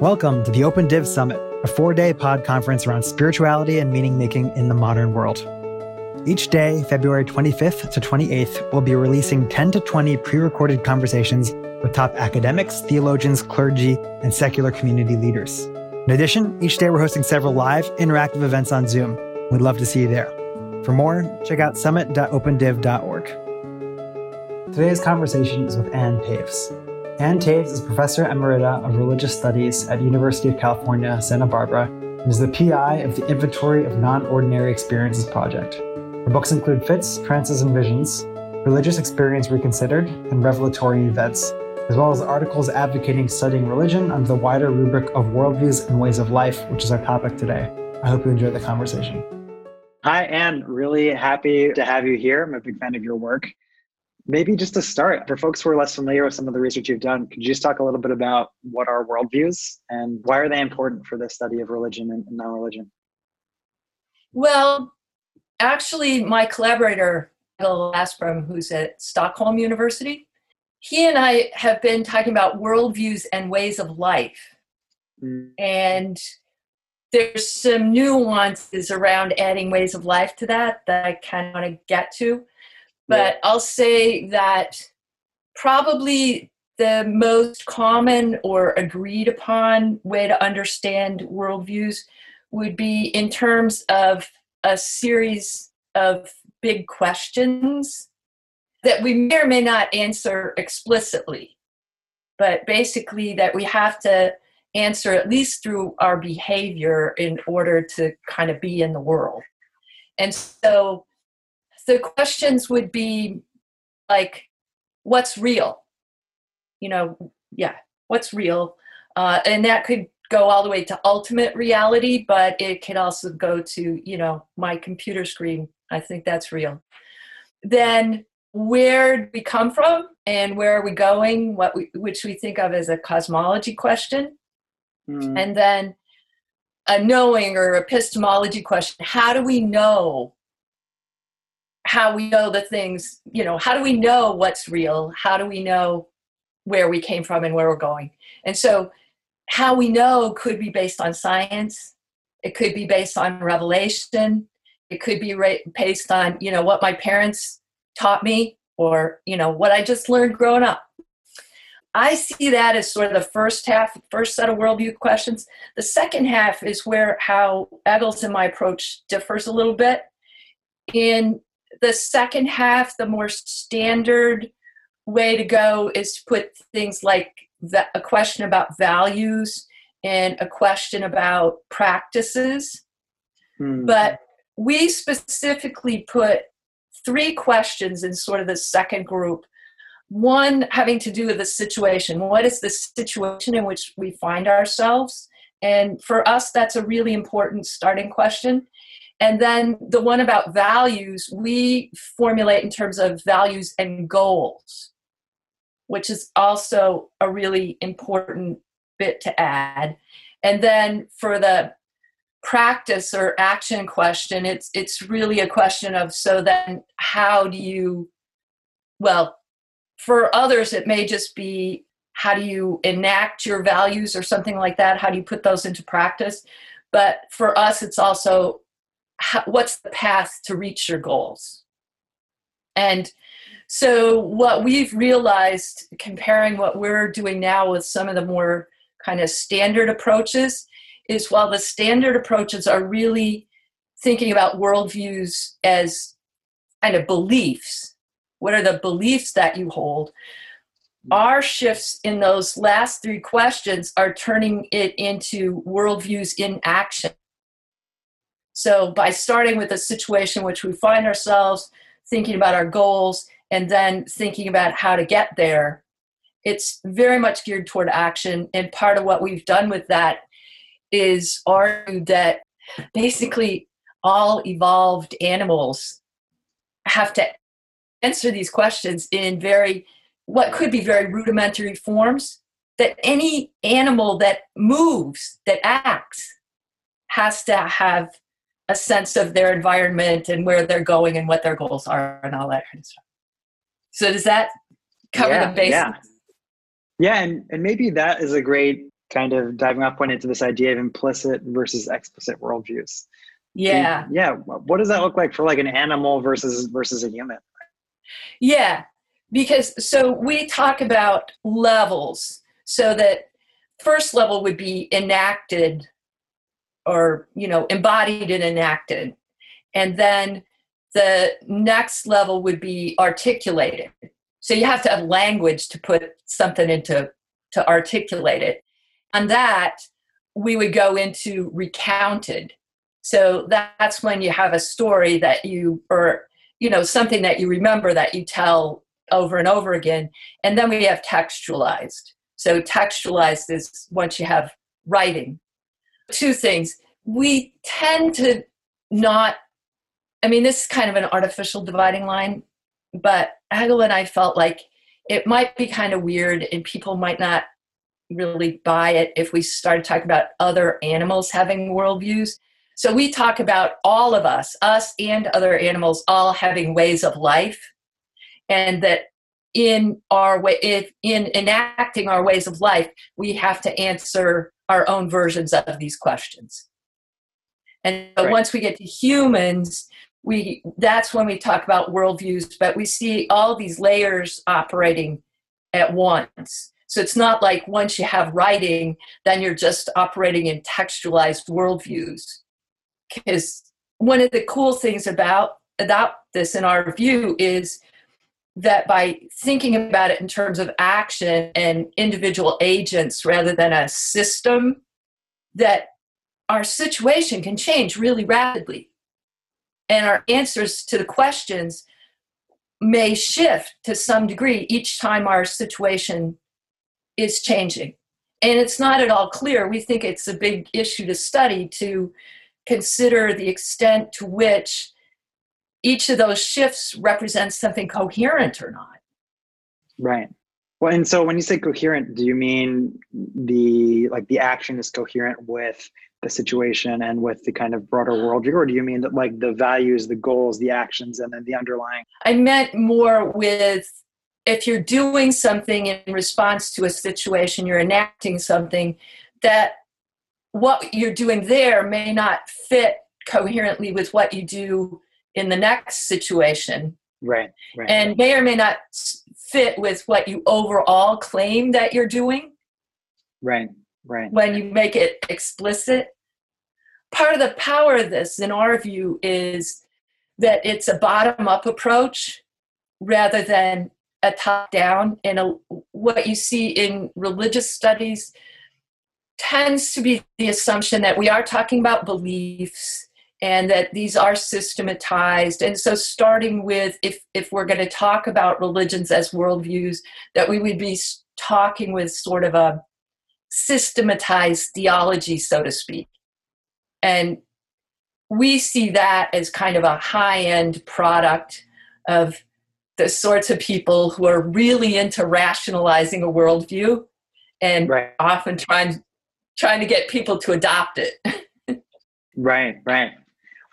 Welcome to the Open Div Summit, a four day pod conference around spirituality and meaning making in the modern world. Each day, February 25th to 28th, we'll be releasing 10 to 20 pre recorded conversations with top academics, theologians, clergy, and secular community leaders. In addition, each day we're hosting several live, interactive events on Zoom. We'd love to see you there. For more, check out summit.opendiv.org. Today's conversation is with Ann Taves. Ann Taves is Professor Emerita of Religious Studies at University of California, Santa Barbara, and is the PI of the Inventory of Non-Ordinary Experiences project. Her books include Fits, Trances, and Visions, Religious Experience Reconsidered, and Revelatory Events, as well as articles advocating studying religion under the wider rubric of worldviews and ways of life, which is our topic today. I hope you enjoy the conversation. Hi, Ann. Really happy to have you here. I'm a big fan of your work. Maybe just to start, for folks who are less familiar with some of the research you've done, could you just talk a little bit about what are worldviews and why are they important for the study of religion and non religion? Well, actually, my collaborator, Egil Asprem, who's at Stockholm University, he and I have been talking about worldviews and ways of life. Mm. And there's some nuances around adding ways of life to that that I kind of want to get to. But. I'll say that probably the most common or agreed upon way to understand worldviews would be in terms of a series of big questions that we may or may not answer explicitly, but basically that we have to answer at least through our behavior in order to kind of be in the world. And so the questions would be like, what's real? You know, yeah, what's real? Uh, and that could go all the way to ultimate reality, but it could also go to, you know, my computer screen. I think that's real. Then where do we come from and where are we going? What we, which we think of as a cosmology question. Mm. And then a knowing or epistemology question. How do we know how we know the things, you know, how do we know what's real? How do we know where we came from and where we're going? And so, how we know could be based on science, it could be based on revelation, it could be based on, you know, what my parents taught me or, you know, what I just learned growing up. I see that as sort of the first half, first set of worldview questions. The second half is where how and my approach differs a little bit. In the second half, the more standard way to go is to put things like a question about values and a question about practices. Hmm. But we specifically put three questions in sort of the second group. One having to do with the situation. What is the situation in which we find ourselves? And for us, that's a really important starting question. And then the one about values, we formulate in terms of values and goals, which is also a really important bit to add. And then for the practice or action question, it's it's really a question of so then how do you well, for others it may just be how do you enact your values or something like that? How do you put those into practice? But for us, it's also how, what's the path to reach your goals? And so what we've realized comparing what we're doing now with some of the more kind of standard approaches is while the standard approaches are really thinking about worldviews as kind of beliefs what are the beliefs that you hold? Our shifts in those last three questions are turning it into worldviews in action so, by starting with a situation in which we find ourselves, thinking about our goals, and then thinking about how to get there, it's very much geared toward action. And part of what we've done with that is argue that basically all evolved animals have to answer these questions in very, what could be very rudimentary forms. That any animal that moves, that acts, has to have a sense of their environment and where they're going and what their goals are and all that kind of stuff. So does that cover yeah, the basics? Yeah. Yeah, and, and maybe that is a great kind of diving off point into this idea of implicit versus explicit worldviews. Yeah. And, yeah. What does that look like for like an animal versus versus a human? Yeah. Because so we talk about levels so that first level would be enacted or you know embodied and enacted. And then the next level would be articulated. So you have to have language to put something into to articulate it. On that we would go into recounted. So that's when you have a story that you or you know something that you remember that you tell over and over again. And then we have textualized. So textualized is once you have writing two things. We tend to not i mean this is kind of an artificial dividing line but Egil and i felt like it might be kind of weird and people might not really buy it if we started talking about other animals having worldviews. So we talk about all of us us and other animals all having ways of life and that in our way if in enacting our ways of life we have to answer our own versions of these questions and right. once we get to humans, we that's when we talk about worldviews, but we see all these layers operating at once. So it's not like once you have writing, then you're just operating in textualized worldviews. Because one of the cool things about about this in our view is that by thinking about it in terms of action and individual agents rather than a system, that our situation can change really rapidly. And our answers to the questions may shift to some degree each time our situation is changing. And it's not at all clear. We think it's a big issue to study to consider the extent to which each of those shifts represents something coherent or not. Right. Well, and so when you say coherent, do you mean the like the action is coherent with the situation and with the kind of broader worldview, or do you mean that like the values, the goals, the actions, and then the underlying? I meant more with if you're doing something in response to a situation, you're enacting something that what you're doing there may not fit coherently with what you do in the next situation. Right. right and right. may or may not fit with what you overall claim that you're doing. Right. Right. When you make it explicit. Part of the power of this, in our view, is that it's a bottom up approach rather than a top down. And a, what you see in religious studies tends to be the assumption that we are talking about beliefs and that these are systematized and so starting with if if we're going to talk about religions as worldviews that we would be talking with sort of a systematized theology, so to speak. And we see that as kind of a high end product of the sorts of people who are really into rationalizing a worldview and right. often trying trying to get people to adopt it. right, right.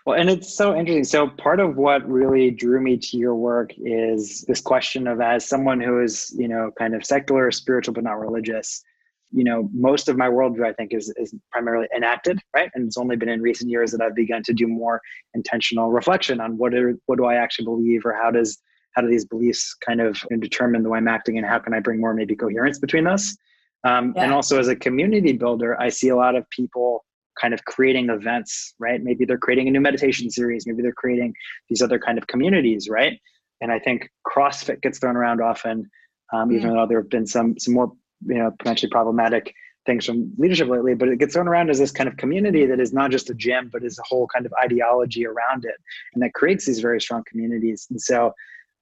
Well, and it's so interesting. So part of what really drew me to your work is this question of as someone who is, you know, kind of secular, spiritual, but not religious, you know most of my worldview i think is is primarily enacted right and it's only been in recent years that i've begun to do more intentional reflection on what are what do i actually believe or how does how do these beliefs kind of determine the way i'm acting and how can i bring more maybe coherence between us um, yeah. and also as a community builder i see a lot of people kind of creating events right? Maybe they're creating a new meditation series maybe they're creating these other kind of communities right? And i think crossfit gets thrown around often um, even mm. though there have been some some more you know potentially problematic things from leadership lately but it gets thrown around as this kind of community that is not just a gym but is a whole kind of ideology around it and that creates these very strong communities. And so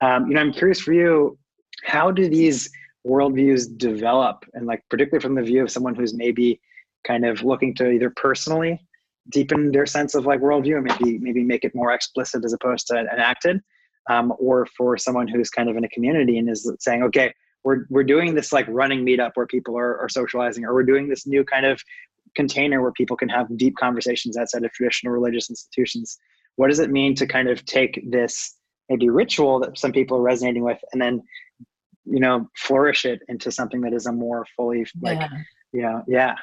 um, you know i'm curious for you how do these worldviews develop? And like particularly from the view of someone who's maybe kind of looking to either personally deepen their sense of like worldview and maybe maybe make it more explicit as opposed to enacted um, or for someone who's kind of in a community and is saying okay we're we're doing this like running meetup where people are, are socializing, or we're doing this new kind of container where people can have deep conversations outside of traditional religious institutions. What does it mean to kind of take this maybe ritual that some people are resonating with and then you know flourish it into something that is a more fully like yeah. Yeah, yeah.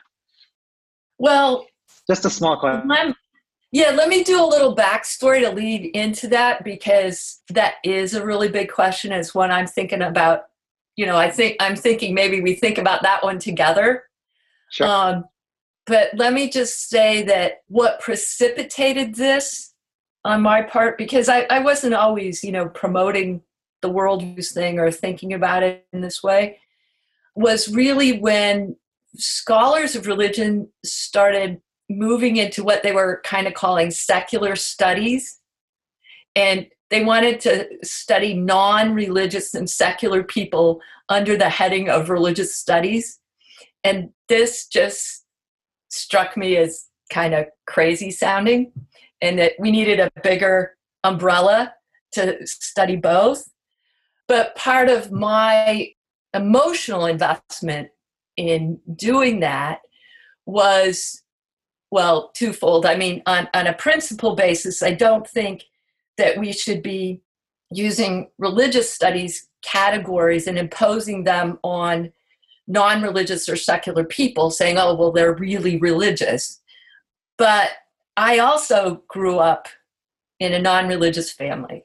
Well, just a small question. I'm, yeah, let me do a little backstory to lead into that because that is a really big question. Is what I'm thinking about. You know, I think I'm thinking maybe we think about that one together. Sure. Um, but let me just say that what precipitated this on my part, because I, I wasn't always, you know, promoting the world worldviews thing or thinking about it in this way, was really when scholars of religion started moving into what they were kind of calling secular studies. And they wanted to study non religious and secular people under the heading of religious studies. And this just struck me as kind of crazy sounding, and that we needed a bigger umbrella to study both. But part of my emotional investment in doing that was well twofold. I mean on, on a principle basis i don't think that we should be using religious studies categories and imposing them on non-religious or secular people saying oh well they're really religious. But i also grew up in a non-religious family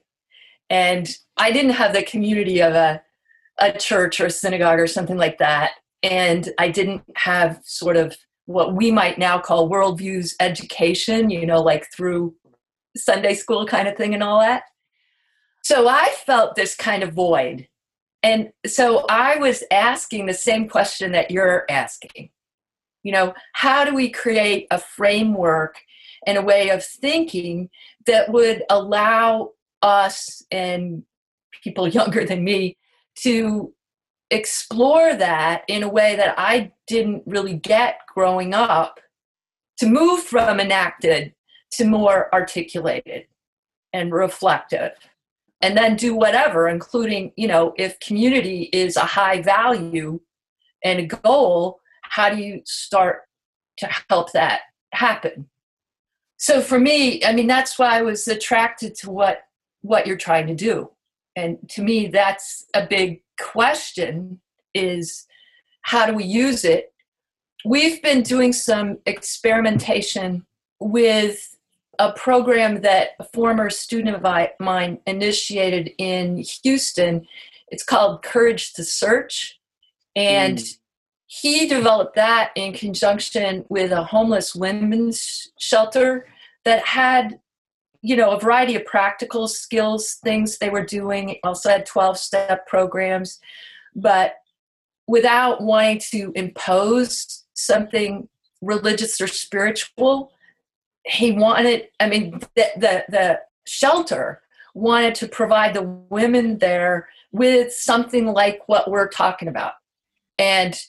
and i didn't have the community of a, a church or a synagogue or something like that and i didn't have sort of what we might now call worldviews education you know like through sunday school kind of thing and all that so i felt this kind of void and so I was asking the same question that you're asking. You know, how do we create a framework and a way of thinking that would allow us and people younger than me to explore that in a way that I didn't really get growing up to move from enacted to more articulated and reflective. And then do whatever including you know if community is a high value and a goal how do you start to help that happen? So for me i mean that's why i was attracted to what what you're trying to do and to me that's a big question is how do we use it we've been doing some experimentation with a program that a former student of mine initiated in Houston. It's called Courage to Search. And mm. he developed that in conjunction with a homeless women's shelter that had, you know, a variety of practical skills, things they were doing. Also had 12 step programs, but without wanting to impose something religious or spiritual he wanted i mean the, the, the shelter wanted to provide the women there with something like what we're talking about and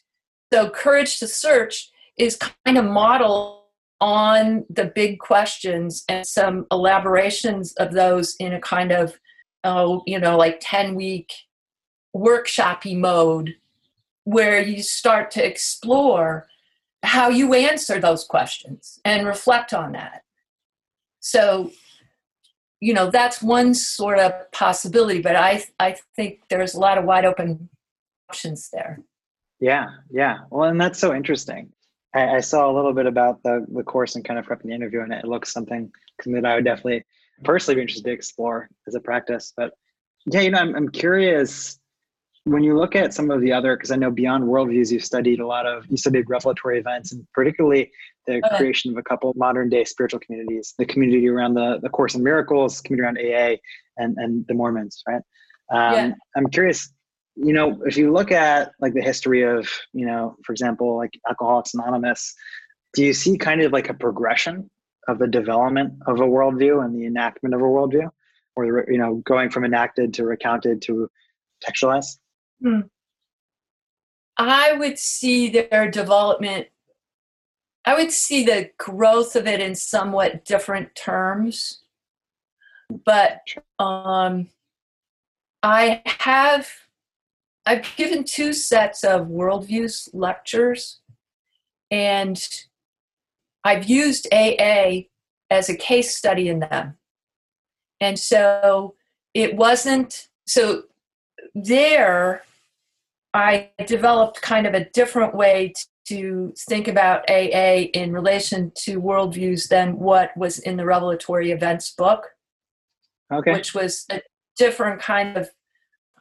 so courage to search is kind of modeled on the big questions and some elaborations of those in a kind of oh you know like 10 week workshoppy mode where you start to explore how you answer those questions and reflect on that. So, you know, that's one sort of possibility, but I I think there's a lot of wide open options there. Yeah, yeah. Well, and that's so interesting. I, I saw a little bit about the the course and kind of prepping the interview, and it looks something that I would definitely personally be interested to explore as a practice. But yeah, you know, I'm I'm curious when you look at some of the other, because I know beyond worldviews, you've studied a lot of, you studied revelatory events and particularly the okay. creation of a couple of modern day spiritual communities, the community around the, the Course in Miracles, community around AA, and, and the Mormons, right? Um, yeah. I'm curious, you know, if you look at like the history of, you know, for example, like Alcoholics Anonymous, do you see kind of like a progression of the development of a worldview and the enactment of a worldview? Or, you know, going from enacted to recounted to textualized? Hmm. I would see their development, I would see the growth of it in somewhat different terms. But um, I have, I've given two sets of worldviews lectures, and I've used AA as a case study in them. And so it wasn't, so there I developed kind of a different way to think about AA in relation to worldviews than what was in the Revelatory Events book, Okay. which was a different kind of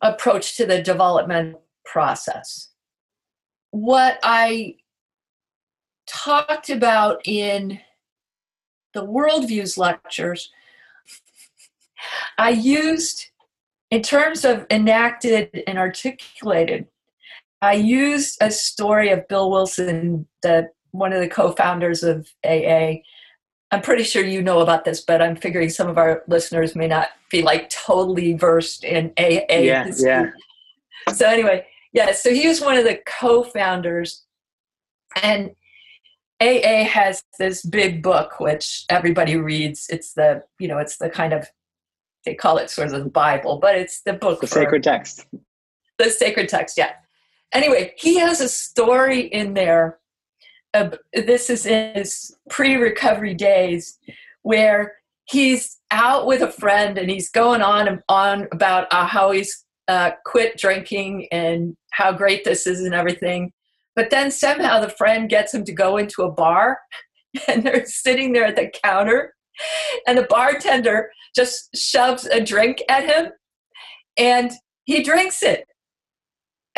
approach to the development process. What I talked about in the worldviews lectures, I used, in terms of enacted and articulated, I used a story of Bill Wilson, the one of the co-founders of AA. I'm pretty sure you know about this, but I'm figuring some of our listeners may not be like totally versed in AA. Yeah, history. yeah. So anyway, yeah, so he was one of the co-founders, and AA has this big book which everybody reads. It's the you know it's the kind of they call it sort of the Bible, but it's the book The sacred text. the sacred text. Yeah. Anyway, he has a story in there. Uh, this is in his pre-recovery days where he's out with a friend and he's going on and on about uh, how he's uh, quit drinking and how great this is and everything. But then somehow the friend gets him to go into a bar and they're sitting there at the counter and the bartender just shoves a drink at him and he drinks it.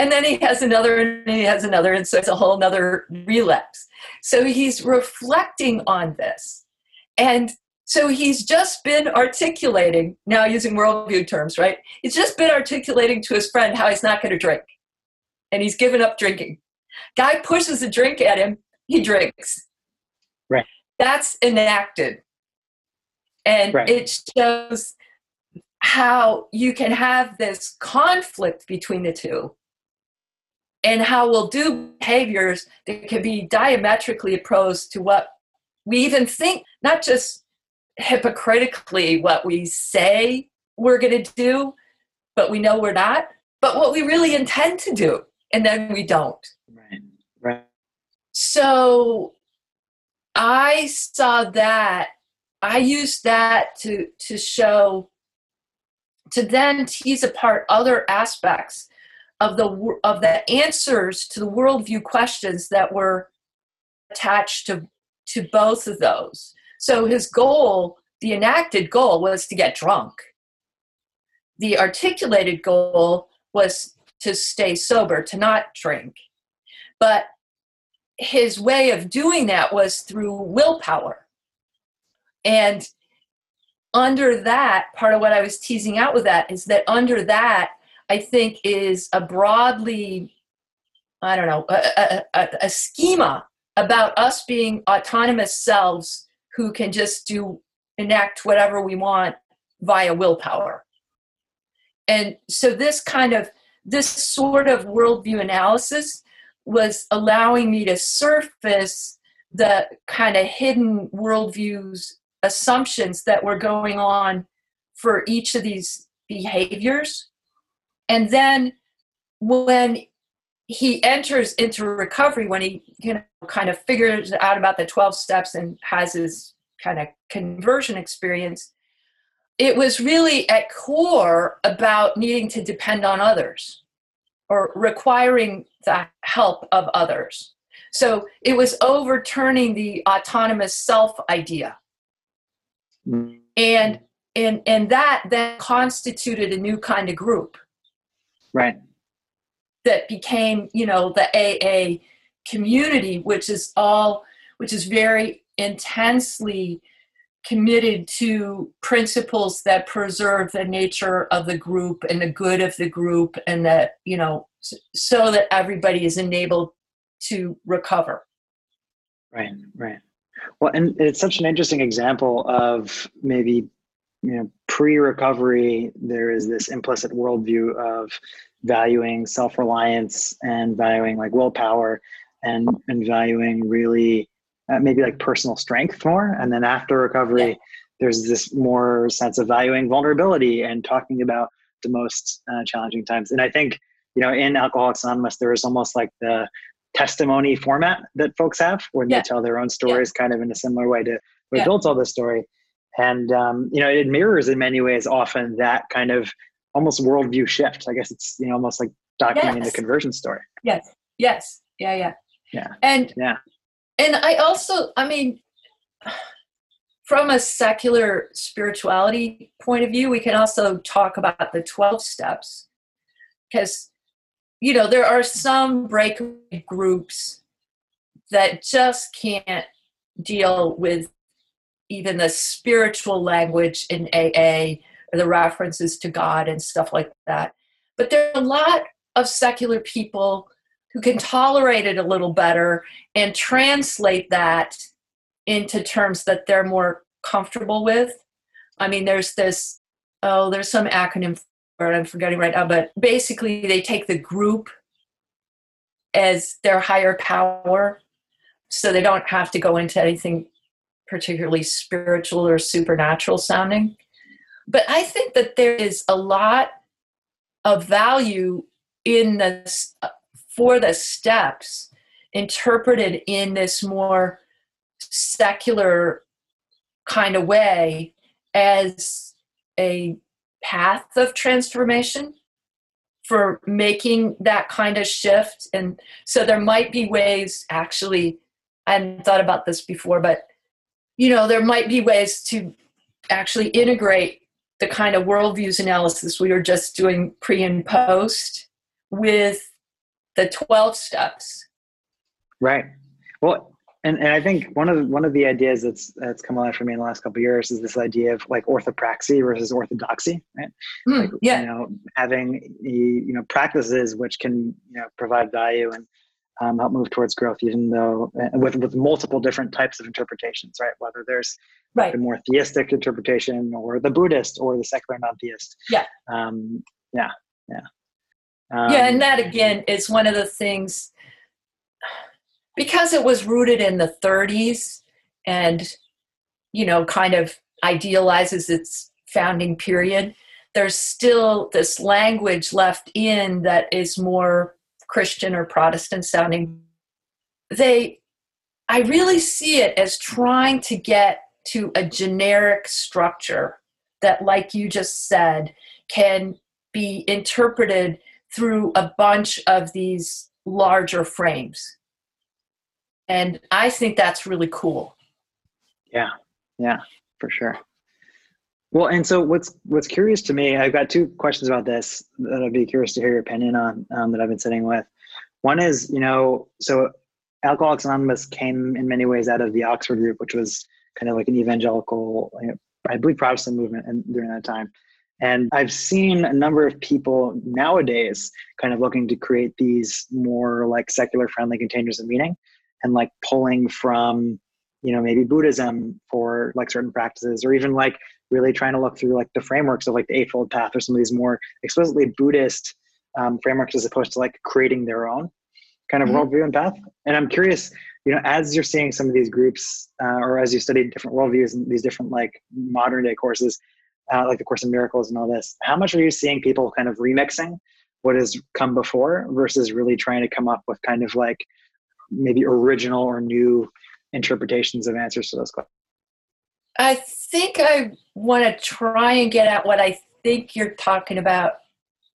And then he has another and he has another, and so it's a whole another relapse. So he's reflecting on this. And so he's just been articulating, now using worldview terms, right? He's just been articulating to his friend how he's not going to drink. And he's given up drinking. Guy pushes a drink at him, he drinks. Right. That's enacted. And Right. it shows how you can have this conflict between the two and how we'll do behaviors that can be diametrically opposed to what we even think, not just hypocritically what we say we're going to do, but we know we're not, but what we really intend to do, and then we don't. Right. Right. So I saw that. I used that to to show to then tease apart other aspects of the of the answers to the worldview questions that were attached to to both of those. So his goal, the enacted goal, was to get drunk. The articulated goal was to stay sober, to not drink. But his way of doing that was through willpower. And under that, part of what I was teasing out with that is that under that, I think is a broadly, I don't know, a, a, a schema about us being autonomous selves who can just do enact whatever we want via willpower. And so this kind of this sort of worldview analysis was allowing me to surface the kind of hidden worldviews assumptions that were going on for each of these behaviors. And then when he enters into recovery, when he you know kind of figures out about the 12 steps and has his kind of conversion experience, it was really at core about needing to depend on others or requiring the help of others. So it was overturning the autonomous self idea. Mm. And and and that then constituted a new kind of group Right. that became, you know, the AA community, which is all which is very intensely committed to principles that preserve the nature of the group and the good of the group and that you know so that everybody is enabled to recover Right, right. Well, and it's such an interesting example of maybe, you know, pre-recovery. There is this implicit worldview of valuing self-reliance and valuing like willpower, and and valuing really uh, maybe like personal strength more. And then after recovery, Yeah. there's this more sense of valuing vulnerability and talking about the most uh, challenging times. And I think you know, in Alcoholics Anonymous, there is almost like the testimony format that folks have when Yeah. they tell their own stories kind of in a similar way to Yeah. Bill told the story. And, um, you know, it mirrors in many ways often that kind of almost worldview shift. I guess it's, you know, almost like documenting Yes. the conversion story. yes yes yeah yeah Yeah. And yeah. And I also, I mean, from a secular spirituality point of view, we can also talk about the 12 steps because, you know, there are some breakaway groups that just can't deal with even the spiritual language in AA or the references to God and stuff like that. But there are a lot of secular people who can tolerate it a little better and translate that into terms that they're more comfortable with. I mean, there's this, oh, there's some acronym for it, I'm forgetting right now, but basically they take the group as their higher power so they don't have to go into anything particularly spiritual or supernatural sounding. But I think that there is a lot of value in this uh, for the steps interpreted in this more secular kind of way as a path of transformation for making that kind of shift and so there might be ways actually i hadn't thought about this before but you know there might be ways to actually integrate the kind of worldviews analysis we were just doing pre and post with the 12 steps right well and, and I think one of the, one of the ideas that's that's come alive for me in the last couple years is this idea of like orthopraxy versus orthodoxy, right? Mm, like, yeah. You know, having the, you know practices which can you know provide value and um, help move towards growth, even though uh, with with multiple different types of interpretations, right? Whether there's right. the more theistic interpretation, or the Buddhist, or the secular non-theist. Yeah. Um, yeah. Yeah. Um, yeah, and um, that again is one of the things because it was rooted in the 30s and you know kind of idealizes its founding period there's still this language left in that is more christian or protestant sounding they i really see it as trying to get to a generic structure that like you just said can be interpreted through a bunch of these larger frames. And i think that's really cool. Yeah. Yeah for sure well and so what's what's curious to me i've got two questions about this that i'd be curious to hear your opinion on um, that i've been sitting with. One is you know so alcoholics anonymous came in many ways out of the oxford group which was kind of like an evangelical you know, i believe protestant movement and during that time. And i've seen a number of people nowadays kind of looking to create these more like secular friendly containers of meaning and like pulling from you know maybe buddhism for like certain practices or even like really trying to look through like the frameworks of like the eightfold path or some of these more explicitly buddhist um, frameworks as opposed to like creating their own kind of mm-hmm. worldview and path and i'm curious you know as you're seeing some of these groups uh, or as you study different worldviews and these different like modern day courses uh, like the course in miracles and all this how much are you seeing people kind of remixing what has come before versus really trying to come up with kind of like maybe original or new interpretations of answers to those questions? I think I want to try and get at what I think you're talking about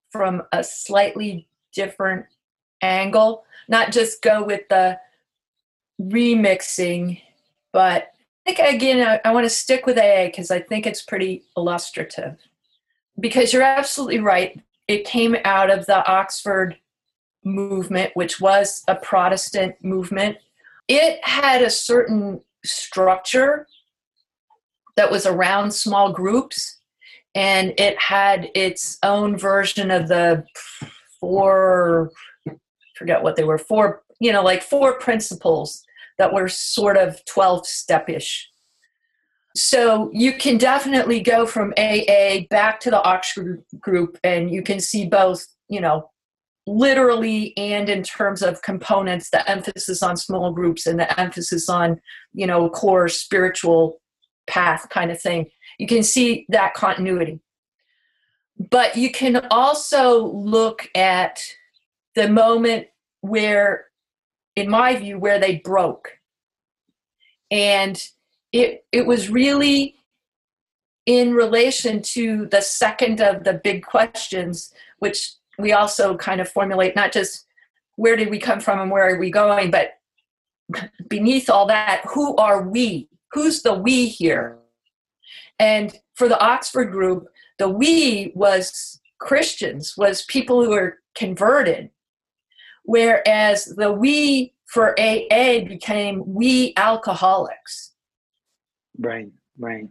from a slightly different angle, not just go with the remixing, but I think again, I, I want to stick with AA because I think it's pretty illustrative. Because you're absolutely right. It came out of the Oxford movement, which was a Protestant movement, it had a certain structure that was around small groups, and it had its own version of the four, forget what they were, four, you know, like four principles that were sort of 12 step ish. So you can definitely go from AA back to the Oxford group, and you can see both, you know, literally and in terms of components the emphasis on small groups and the emphasis on you know core spiritual path kind of thing. You can see that continuity. But you can also look at the moment where in my view where they broke. And it it was really in relation to the second of the big questions which we also kind of formulate not just where did we come from and where are we going, but beneath all that, who are we? Who's the we here? And for the Oxford group, the we was Christians, was people who were converted. Whereas the we for AA became we alcoholics. Right, right.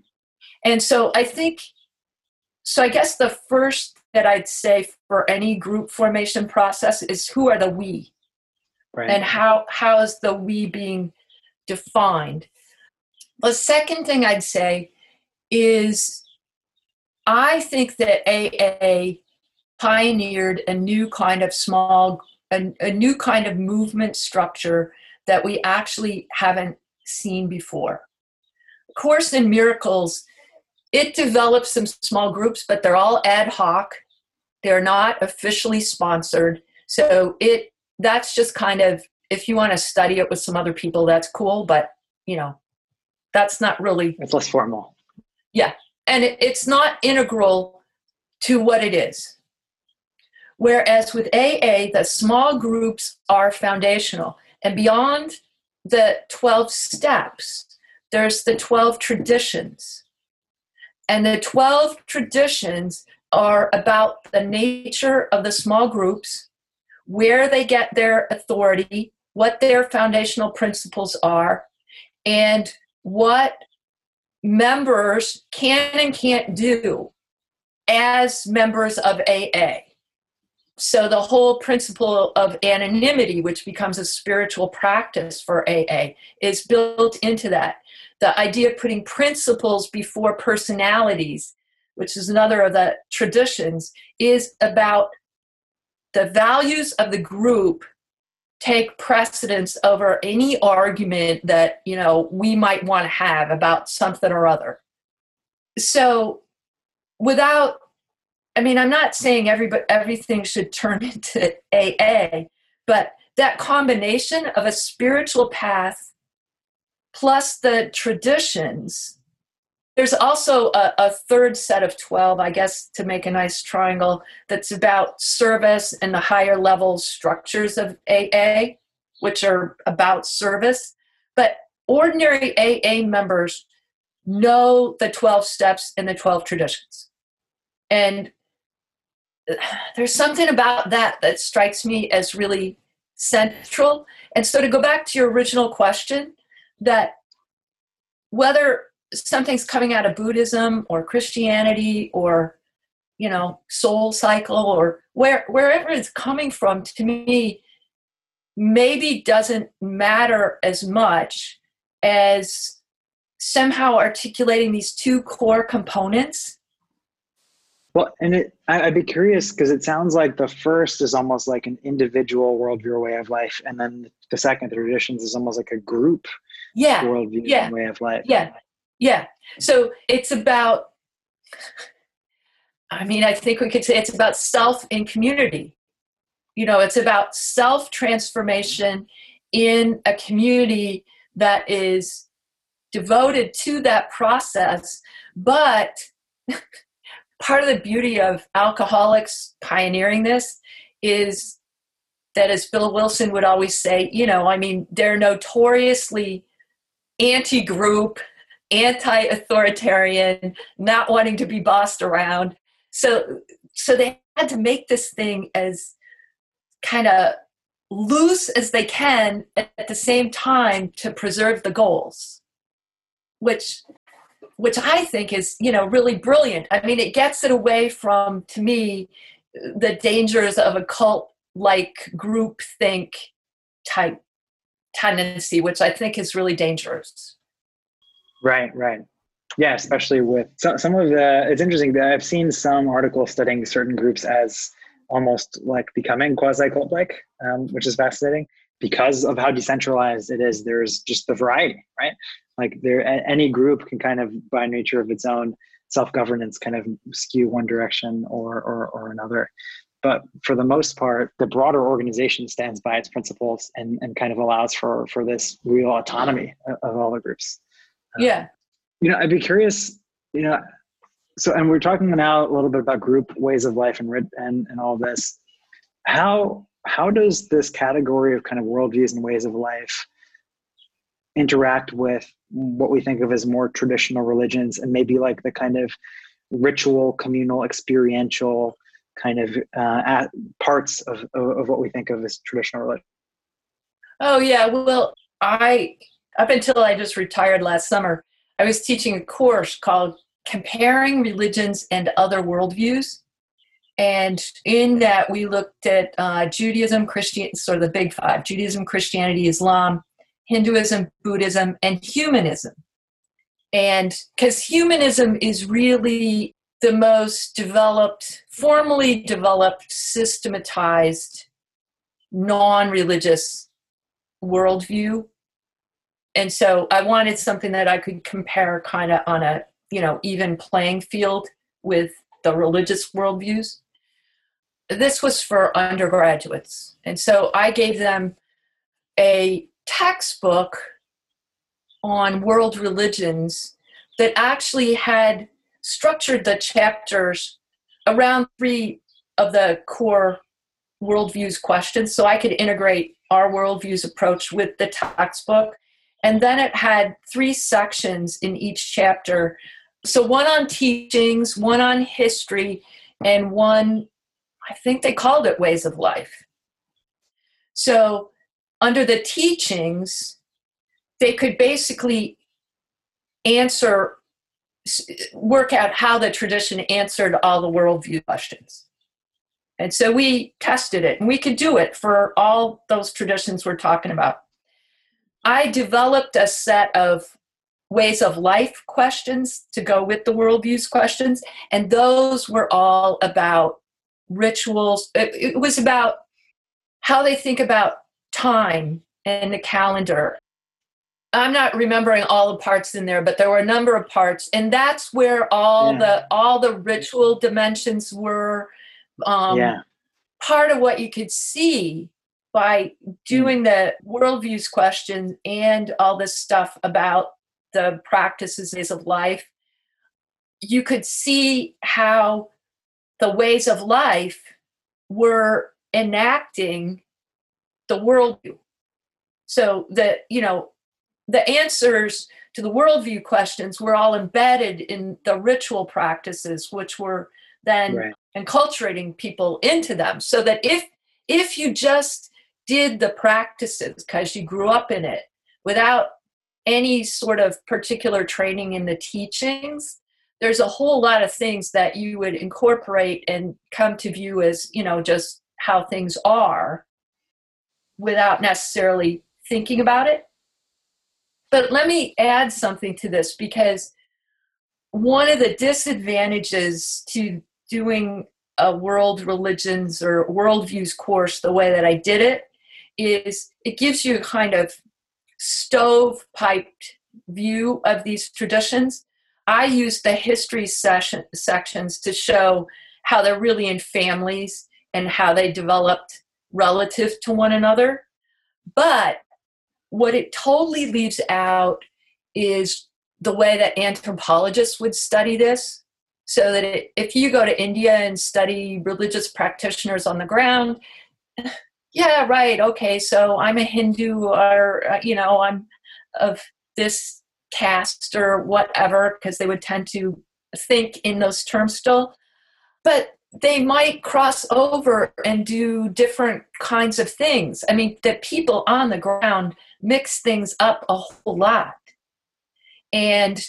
And so I think, so I guess the first that I'd say for any group formation process is who are the we? Right. And how how is the we being defined? The second thing I'd say is I think that AA pioneered a new kind of small, a, a new kind of movement structure that we actually haven't seen before. Course in Miracles, it develops some small groups, but they're all ad hoc. They're not officially sponsored. So it that's just kind of if you want to study it with some other people, that's cool, but you know, that's not really it's less formal. Yeah. And it, it's not integral to what it is. Whereas with AA, the small groups are foundational. And beyond the 12 steps, there's the 12 traditions. And the 12 traditions are about the nature of the small groups, where they get their authority, what their foundational principles are, and what members can and can't do as members of AA. So the whole principle of anonymity, which becomes a spiritual practice for AA, is built into that. The idea of putting principles before personalities, which is another of the traditions, is about the values of the group take precedence over any argument that you know we might want to have about something or other. So without i mean i'm not saying everybody everything should turn into aa but that combination of a spiritual path plus the traditions there's also a, a, third set of 12 i guess to make a nice triangle that's about service and the higher level structures of aa which are about service. But ordinary aa members know the 12 steps and the 12 traditions. And there's something about that that strikes me as really central. And so to go back to your original question that whether something's coming out of Buddhism or Christianity or you know soul cycle or where wherever it's coming from to me maybe doesn't matter as much as somehow articulating these two core components. Well and it i'd be curious because it sounds like the first is almost like an individual worldview or way of life and then the second the traditions is almost like a group yeah. worldview yeah. way of life. Yeah yeah. So it's about, I mean, I think we could say it's about self and community. You know, it's about self transformation in a community that is devoted to that process. But part of the beauty of alcoholics pioneering this is that, as Bill Wilson would always say, you know, I mean, they're notoriously anti group anti-authoritarian, not wanting to be bossed around. So so they had to make this thing as kind of loose as they can at the same time to preserve the goals which which i think is you know really brilliant i mean it gets it away from to me the dangers of a cult like group think type tendency which i think is really dangerous Right, right. Yeah, especially with some, some of the, it's interesting that I've seen some articles studying certain groups as almost like becoming quasi cult like, um, which is fascinating because of how decentralized it is. There's just the variety, right? Like there, any group can kind of, by nature of its own self governance, kind of skew one direction or, or, or another. But for the most part, the broader organization stands by its principles and, and kind of allows for, for this real autonomy of all the groups yeah. you know i'd be curious you know so and we're talking now a little bit about group ways of life and and, and all this. How how does this category of kind of worldviews and ways of life interact with what we think of as more traditional religions and maybe like the kind of ritual, communal, experiential kind of uh, parts of, of, of what we think of as traditional religion? Oh yeah, well, I up until I just retired last summer, I was teaching a course called Comparing Religions and Other Worldviews. And in that, we looked at uh, Judaism, Christian, sort of the big five Judaism, Christianity, Islam, Hinduism, Buddhism, and humanism. And because humanism is really the most developed, formally developed, systematized, non religious worldview. And so I wanted something that I could compare kind of on a, you know, even playing field with the religious worldviews. This was for undergraduates. And so I gave them a textbook on world religions that actually had structured the chapters around three of the core worldviews questions so I could integrate our worldviews approach with the textbook. And then it had three sections in each chapter. So one on teachings, one on history, and one, I think they called it ways of life. So under the teachings, they could basically answer, work out how the tradition answered all the worldview questions. And so we tested it, and we could do it for all those traditions we're talking about. I developed a set of ways of life questions to go with the worldviews questions, and those were all about rituals. It, it was about how they think about time and the calendar. I'm not remembering all the parts in there, but there were a number of parts, and that's where all yeah. the all the ritual dimensions were. Um, yeah. Part of what you could see by doing mm. the worldviews question and all this stuff about the practices of life, you could see how the ways of life were enacting the worldview. So the you know the answers to the worldview questions were all embedded in the ritual practices, which were then right. enculturating people into them. So that if if you just did the practices because you grew up in it without any sort of particular training in the teachings, there's a whole lot of things that you would incorporate and come to view as you know just how things are without necessarily thinking about it. But let me add something to this because one of the disadvantages to doing a world religions or worldviews course the way that I did it is it gives you a kind of stove piped view of these traditions. I use the history session, sections to show how they're really in families and how they developed relative to one another. But what it totally leaves out is the way that anthropologists would study this. So that it, if you go to India and study religious practitioners on the ground, yeah, right, okay, so I'm a Hindu or, uh, you know, I'm of this caste or whatever, because they would tend to think in those terms still. But they might cross over and do different kinds of things. I mean, the people on the ground mix things up a whole lot. And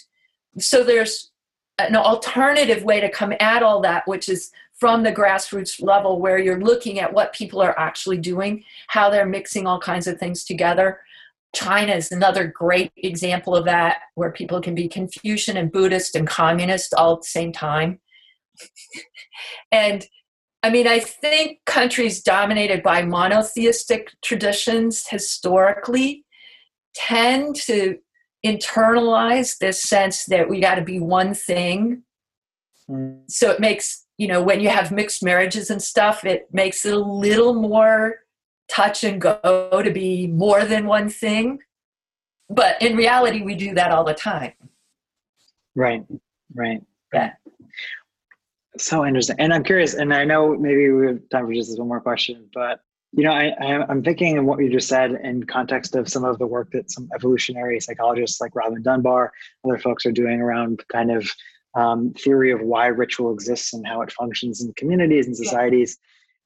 so there's an alternative way to come at all that, which is from the grassroots level where you're looking at what people are actually doing, how they're mixing all kinds of things together. China is another great example of that, where people can be Confucian and Buddhist and communist all at the same time and I mean, I think countries dominated by monotheistic traditions historically tend to internalize this sense that we got to be one thing. Mm. So it makes, you know, when you have mixed marriages and stuff, it makes it a little more touch and go to be more than one thing. But in reality, we do that all the time. Right, right. Yeah. So interesting. And I'm curious, and I know maybe we have time for just this one more question, but you know, I, I, am thinking of what you just said in context of some of the work that some evolutionary psychologists like Robin Dunbar, other folks are doing around kind of um, theory of why ritual exists and how it functions in communities and societies.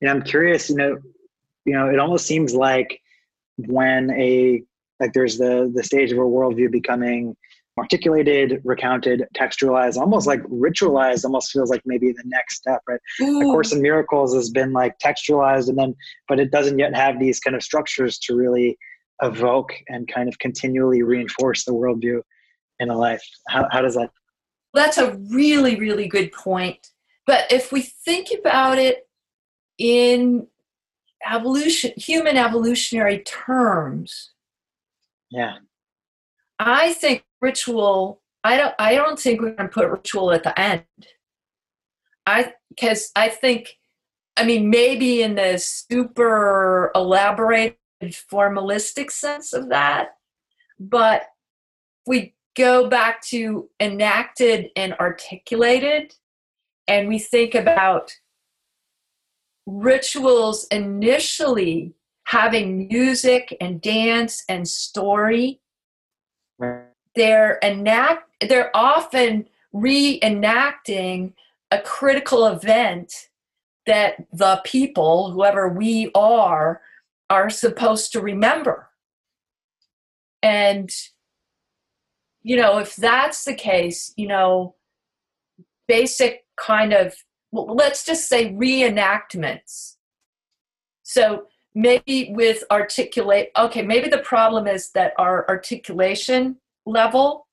Yeah. And I'm curious, you know, you know, it almost seems like when a like there's the the stage of a worldview becoming articulated, recounted, textualized, almost like ritualized, almost feels like maybe the next step, right? Ooh. The Course in Miracles has been like textualized and then, but it doesn't yet have these kind of structures to really evoke and kind of continually reinforce the worldview in a life. How, how does that? That's a really, really good point. But if we think about it in evolution, human evolutionary terms, yeah, I think ritual i don't i don't think we're going to put ritual at the end i because i think i mean maybe in the super elaborated formalistic sense of that but we go back to enacted and articulated and we think about rituals initially having music and dance and story. They're enact they're often reenacting a critical event that the people whoever we are are supposed to remember. And you know if that's the case you know basic kind of well, let's just say reenactments. So maybe with articulate okay maybe the problem is that our articulation level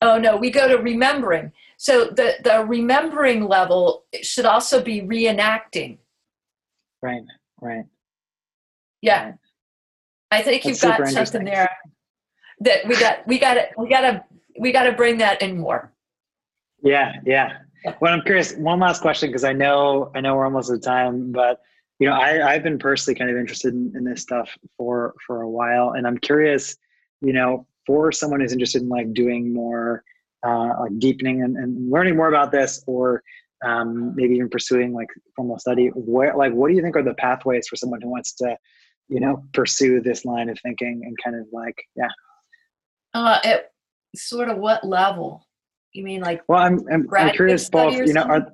oh no we go to remembering. So the the remembering level should also be reenacting. Right right. Yeah. Right. i think That's you've got something there that we got we got to we got to we got to bring that in more. Yeah yeah. Well i'm curious one last question because i know i know we're almost at time but you know I, i've been personally kind of interested in, in this stuff for for a while and i'm curious you know for someone who's interested in like doing more uh, like deepening and, and learning more about this or um, maybe even pursuing like formal study where like what do you think are the pathways for someone who wants to you know pursue this line of thinking and kind of like yeah uh at sort of what level you mean like well i'm i'm, I'm curious both you know are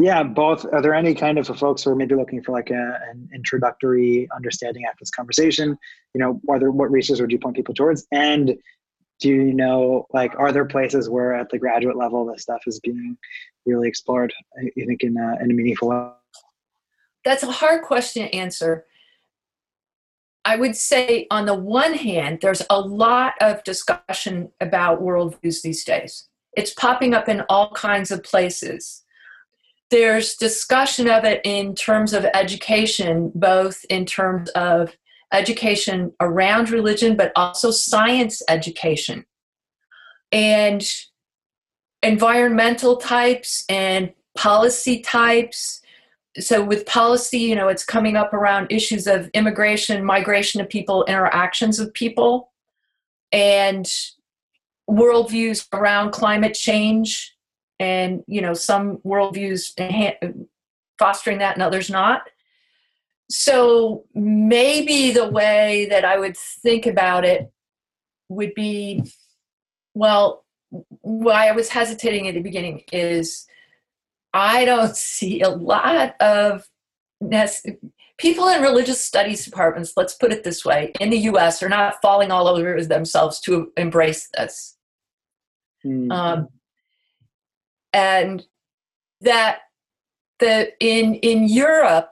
yeah, both. Are there any kind of folks who are maybe looking for like a, an introductory understanding after this conversation? You know, are there what resources would you point people towards? And do you know, like, are there places where at the graduate level this stuff is being really explored? You think in a, in a meaningful way? That's a hard question to answer. I would say, on the one hand, there's a lot of discussion about worldviews these days. It's popping up in all kinds of places there's discussion of it in terms of education, both in terms of education around religion, but also science education. And environmental types and policy types. So, with policy, you know, it's coming up around issues of immigration, migration of people, interactions of people, and worldviews around climate change and you know some worldviews fostering that and others not. So maybe the way that i would think about it would be well why i was hesitating at the beginning is i don't see a lot of people in religious studies departments let's put it this way in the us are not falling all over themselves to embrace this mm-hmm. um, and that the in in Europe,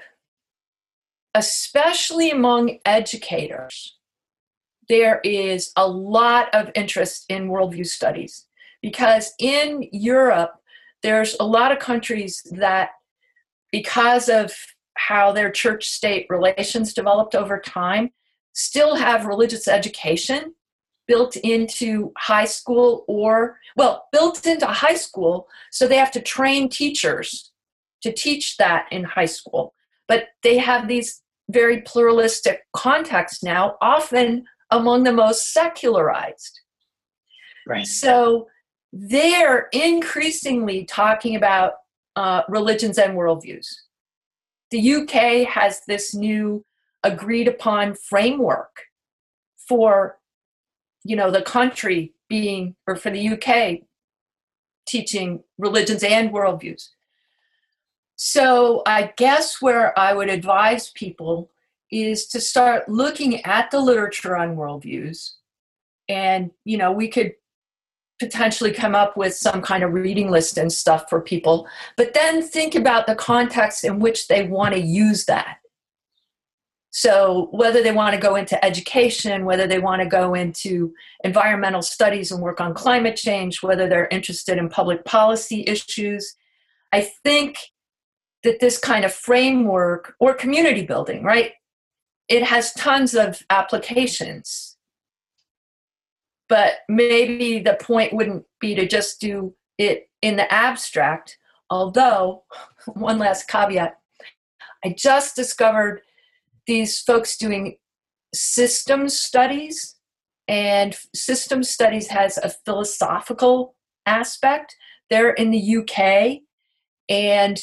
especially among educators, there is a lot of interest in worldview studies because in Europe there's a lot of countries that because of how their church state relations developed over time still have religious education built into high school or, well, built into high school, so they have to train teachers to teach that in high school. But they have these very pluralistic contexts now, often among the most secularized. Right. So they're increasingly talking about uh, religions and worldviews. the UK has this new agreed upon framework for you know the country being or for the UK teaching religions and worldviews. So I guess where I would advise people is to start looking at the literature on worldviews. And, you know, we could potentially come up with some kind of reading list and stuff for people, but then think about the context in which they want to use that. So, whether they want to go into education, whether they want to go into environmental studies and work on climate change, whether they're interested in public policy issues, I think that this kind of framework or community building, right? It has tons of applications. But maybe the point wouldn't be to just do it in the abstract. Although, one last caveat I just discovered these folks doing systems studies, and systems studies has a philosophical aspect. They're in the UK, and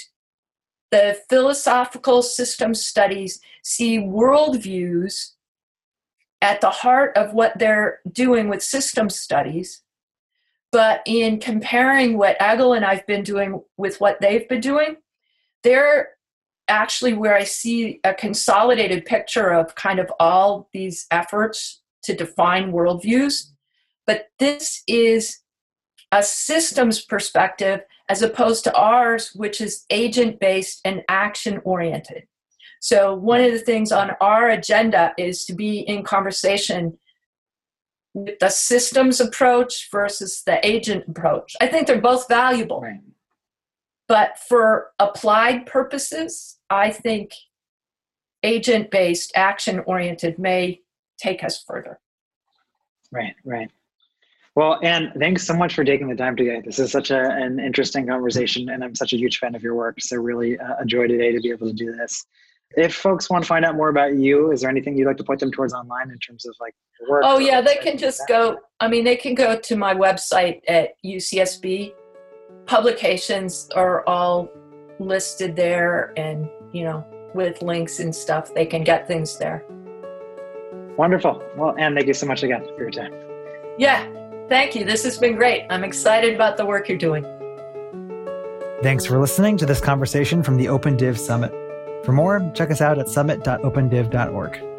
the philosophical systems studies see worldviews at the heart of what they're doing with system studies. But in comparing what Egil and I've been doing with what they've been doing, they're actually where I see a consolidated picture of kind of all these efforts to define worldviews. But this is a systems perspective as opposed to ours, which is agent based and action oriented. So, one of the things on our agenda is to be in conversation with the systems approach versus the agent approach. I think they're both valuable. Right. But for applied purposes, I think agent based, action oriented may take us further. Right, right. Well, Ann, thanks so much for taking the time today. This is such a, an interesting conversation, and I'm such a huge fan of your work. So, really uh, a joy today to be able to do this. If folks want to find out more about you, is there anything you'd like to point them towards online in terms of like work? Oh, yeah, they can just go. I mean, they can go to my website at UCSB publications are all listed there and you know with links and stuff they can get things there. Wonderful. Well and thank you so much again for your time. Yeah thank you. This has been great. I'm excited about the work you're doing. Thanks for listening to this conversation from the open div summit for more check us out at summit.opendiv.org